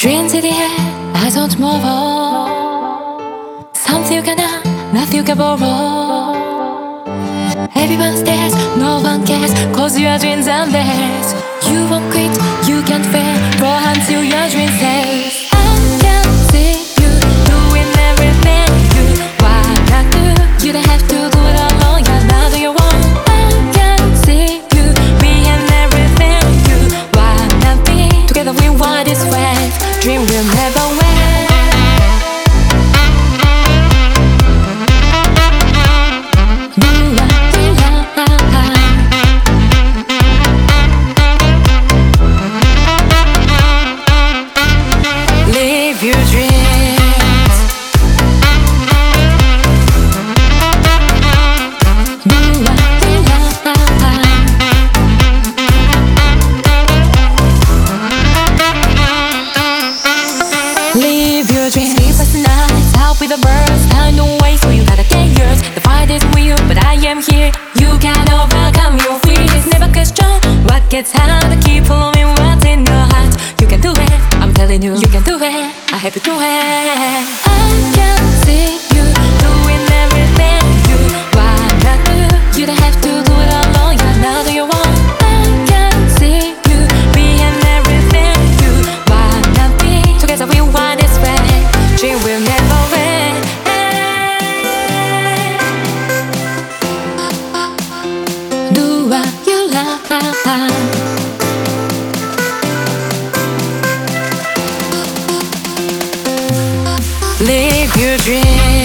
Dreams in the air, I don't move on. Something you cannot, nothing you can borrow. Everyone stares, no one cares, cause your dreams are theirs. You won't quit, dream will never birds. Time no waste, so you gotta get yours. The fight is real, but I am here. You can overcome your fears. Never question what gets hard. Keep following what's in your heart. You can do it. I'm telling you, you can do it. I have to do it. I can see Live your dreams.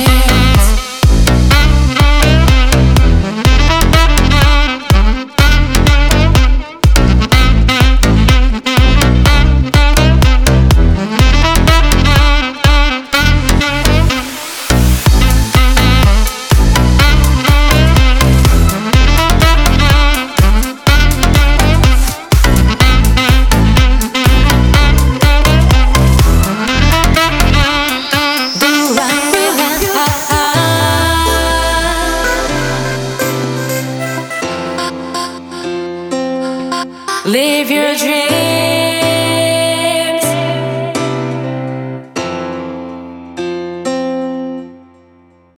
Live your dreams.